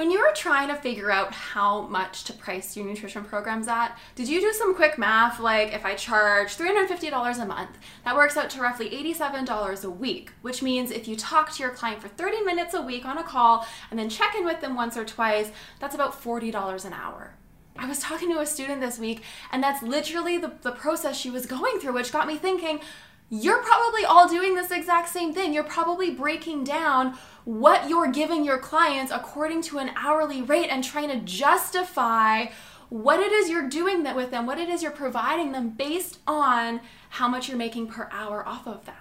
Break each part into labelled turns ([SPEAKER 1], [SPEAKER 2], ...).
[SPEAKER 1] When you were trying to figure out how much to price your nutrition programs at, did you do some quick math like if I charge $350 a month, that works out to roughly $87 a week, which means if you talk to your client for 30 minutes a week on a call and then check in with them once or twice, that's about $40 an hour. I was talking to a student this week, and that's literally the, the process she was going through, which got me thinking you're probably all doing this exact same thing. You're probably breaking down what you're giving your clients according to an hourly rate and trying to justify what it is you're doing that with them, what it is you're providing them based on how much you're making per hour off of them.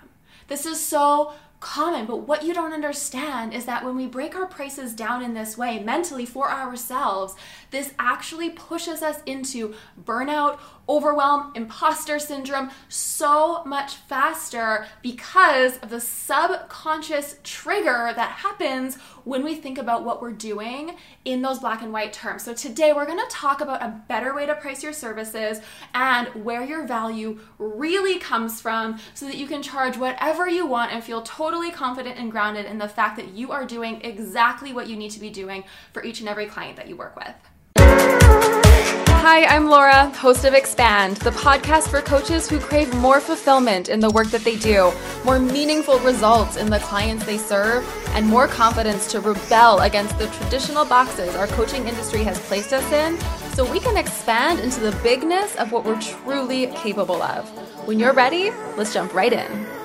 [SPEAKER 1] This is so common, but what you don't understand is that when we break our prices down in this way mentally for ourselves, this actually pushes us into burnout overwhelm, imposter syndrome so much faster because of the subconscious trigger that happens when we think about what we're doing in those black and white terms. So, today we're gonna talk about a better way to price your services and where your value really comes from so that you can charge whatever you want and feel totally confident and grounded in the fact that you are doing exactly what you need to be doing for each and every client that you work with. Hi, I'm Laura, host of Expand, the podcast for coaches who crave more fulfillment in the work that they do, more meaningful results in the clients they serve, and more confidence to rebel against the traditional boxes our coaching industry has placed us in so we can expand into the bigness of what we're truly capable of. When you're ready, let's jump right in.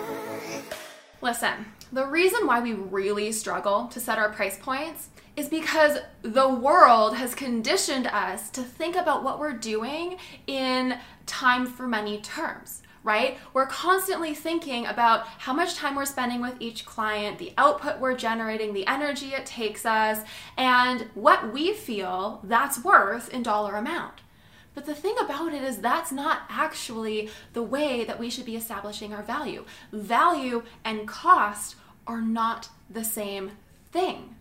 [SPEAKER 1] Listen, the reason why we really struggle to set our price points is because the world has conditioned us to think about what we're doing in time for money terms right? We're constantly thinking about how much time we're spending with each client, the output we're generating, the energy it takes us, and what we feel that's worth in dollar amount. But the thing about it is, that's not actually the way that we should be establishing our value. Value and cost are not the same thing.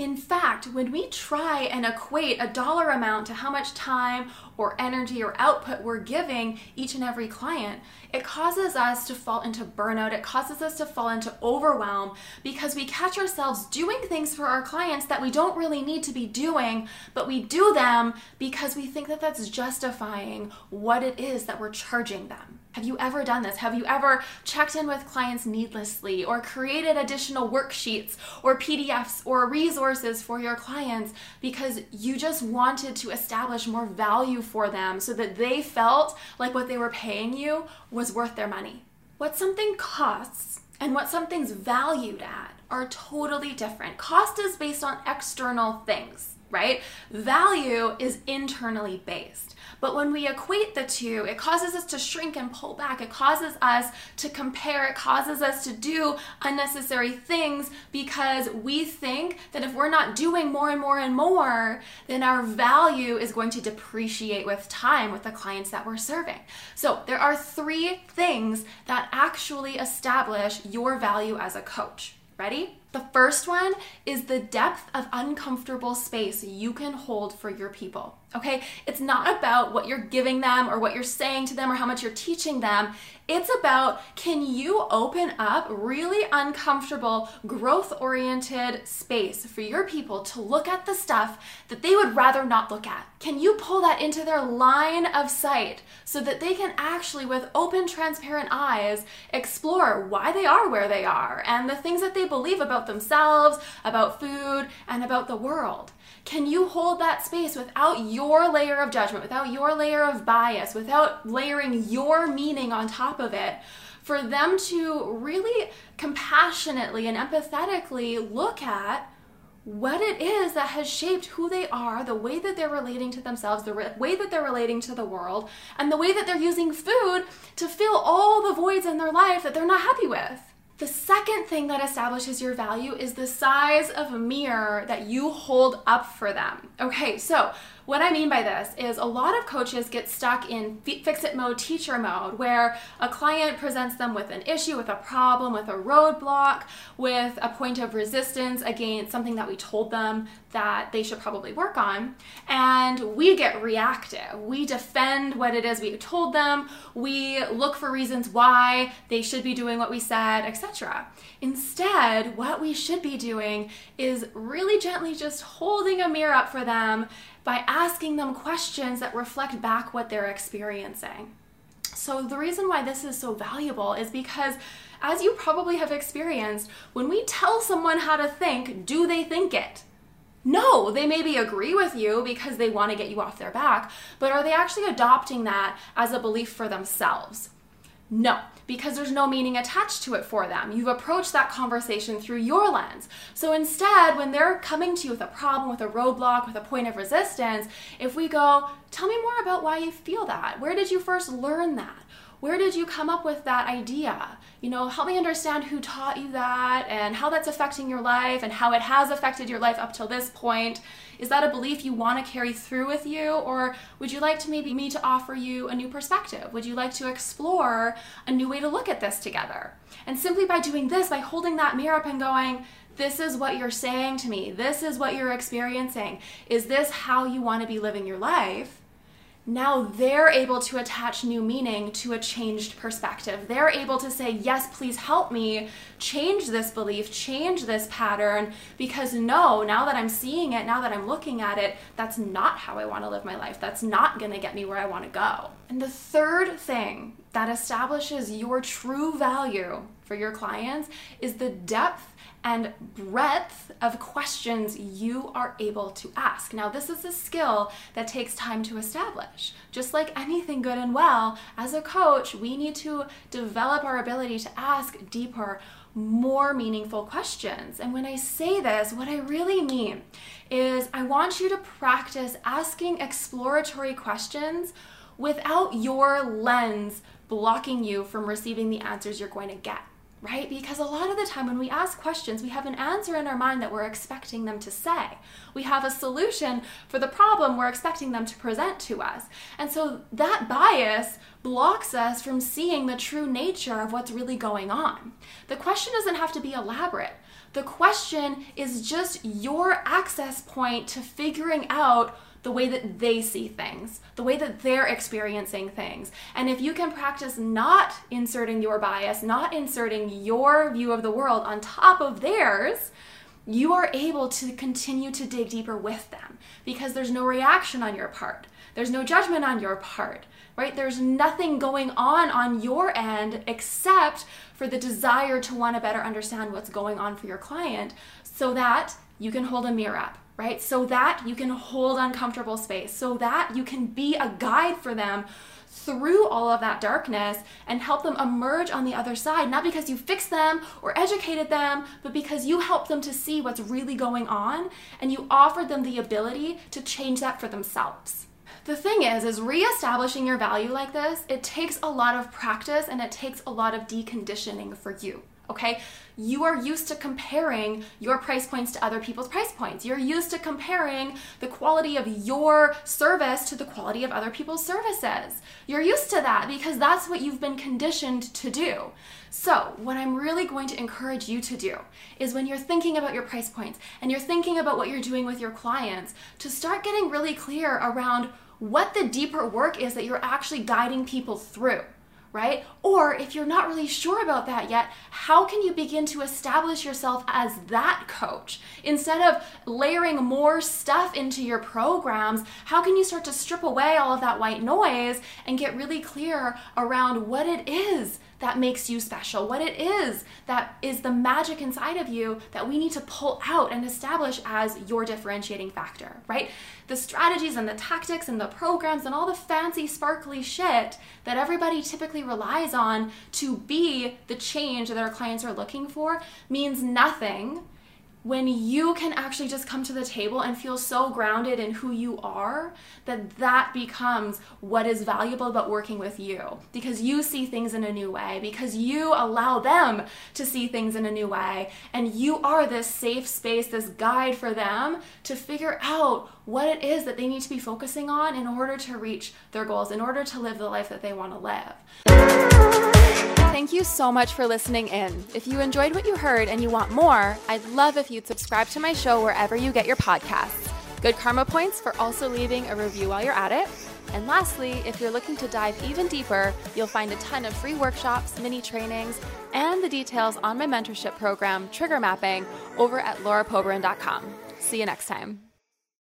[SPEAKER 1] In fact, when we try and equate a dollar amount to how much time or energy or output we're giving each and every client, it causes us to fall into burnout. It causes us to fall into overwhelm because we catch ourselves doing things for our clients that we don't really need to be doing, but we do them because we think that that's justifying what it is that we're charging them. Have you ever done this? Have you ever checked in with clients needlessly or created additional worksheets or PDFs or resources for your clients because you just wanted to establish more value for them so that they felt like what they were paying you was worth their money? What something costs and what something's valued at are totally different. Cost is based on external things, right? Value is internally based. But when we equate the two, it causes us to shrink and pull back. It causes us to compare. It causes us to do unnecessary things because we think that if we're not doing more and more and more, then our value is going to depreciate with time with the clients that we're serving. So there are three things that actually establish your value as a coach. Ready? The first one is the depth of uncomfortable space you can hold for your people. Okay? It's not about what you're giving them or what you're saying to them or how much you're teaching them. It's about can you open up really uncomfortable, growth oriented space for your people to look at the stuff that they would rather not look at? Can you pull that into their line of sight so that they can actually, with open, transparent eyes, explore why they are where they are and the things that they believe about themselves, about food, and about the world? Can you hold that space without your layer of judgment, without your layer of bias, without layering your meaning on top of it? For them to really compassionately and empathetically look at what it is that has shaped who they are, the way that they're relating to themselves, the re- way that they're relating to the world, and the way that they're using food to fill all the voids in their life that they're not happy with. The second thing that establishes your value is the size of a mirror that you hold up for them. Okay, so what I mean by this is a lot of coaches get stuck in fix it mode, teacher mode, where a client presents them with an issue, with a problem, with a roadblock, with a point of resistance against something that we told them that they should probably work on. And we get reactive. We defend what it is we told them. We look for reasons why they should be doing what we said, etc. Instead, what we should be doing is really gently just holding a mirror up for them by asking them questions that reflect back what they're experiencing. So, the reason why this is so valuable is because, as you probably have experienced, when we tell someone how to think, do they think it? No, they maybe agree with you because they want to get you off their back, but are they actually adopting that as a belief for themselves? No, because there's no meaning attached to it for them. You've approached that conversation through your lens. So instead, when they're coming to you with a problem, with a roadblock, with a point of resistance, if we go, tell me more about why you feel that. Where did you first learn that? Where did you come up with that idea? You know, help me understand who taught you that and how that's affecting your life and how it has affected your life up till this point. Is that a belief you want to carry through with you or would you like to maybe me to offer you a new perspective? Would you like to explore a new way to look at this together? And simply by doing this, by holding that mirror up and going, this is what you're saying to me. This is what you're experiencing. Is this how you want to be living your life? Now they're able to attach new meaning to a changed perspective. They're able to say, Yes, please help me change this belief, change this pattern, because no, now that I'm seeing it, now that I'm looking at it, that's not how I want to live my life. That's not going to get me where I want to go. And the third thing that establishes your true value for your clients is the depth and breadth of questions you are able to ask. Now, this is a skill that takes time to establish. Just like anything good and well, as a coach, we need to develop our ability to ask deeper, more meaningful questions. And when I say this, what I really mean is I want you to practice asking exploratory questions without your lens blocking you from receiving the answers you're going to get right? Because a lot of the time when we ask questions, we have an answer in our mind that we're expecting them to say. We have a solution for the problem we're expecting them to present to us. And so that bias blocks us from seeing the true nature of what's really going on. The question doesn't have to be elaborate. The question is just your access point to figuring out the way that they see things, the way that they're experiencing things. And if you can practice not inserting your bias, not inserting your view of the world on top of theirs, you are able to continue to dig deeper with them because there's no reaction on your part. There's no judgment on your part, right? There's nothing going on on your end except for the desire to want to better understand what's going on for your client so that you can hold a mirror up right? So that you can hold uncomfortable space, so that you can be a guide for them through all of that darkness and help them emerge on the other side, not because you fixed them or educated them, but because you helped them to see what's really going on and you offered them the ability to change that for themselves. The thing is, is reestablishing your value like this, it takes a lot of practice and it takes a lot of deconditioning for you okay? You are used to comparing your price points to other people's price points. You're used to comparing the quality of your service to the quality of other people's services. You're used to that because that's what you've been conditioned to do. So, what I'm really going to encourage you to do is when you're thinking about your price points and you're thinking about what you're doing with your clients, to start getting really clear around what the deeper work is that you're actually guiding people through right? Or if you're not really sure about that yet, how can you begin to establish yourself as that coach? Instead of layering more stuff into your programs, how can you start to strip away all of that white noise and get really clear around what it is that makes you special, what it is that is the magic inside of you that we need to pull out and establish as your differentiating factor, right? The strategies and the tactics and the programs and all the fancy, sparkly shit that everybody typically relies on to be the change that our clients are looking for means nothing when you can actually just come to the table and feel so grounded in who you are that that becomes what is valuable about working with you. Because you see things in a new way because you allow them to see things in a new way and you are this safe space this guide for them to figure out what it is that they need to be focusing on in order to reach their goals in order to live the life that they want to live Thank you so much for listening in. If you enjoyed what you heard and you want more, I'd love if you'd subscribe to my show wherever you get your podcasts. Good karma points for also leaving a review while you're at it. And lastly, if you're looking to dive even deeper, you'll find a ton of free workshops, mini trainings, and the details on my mentorship program, Trigger Mapping, over at laurapoburan.com. See you next time.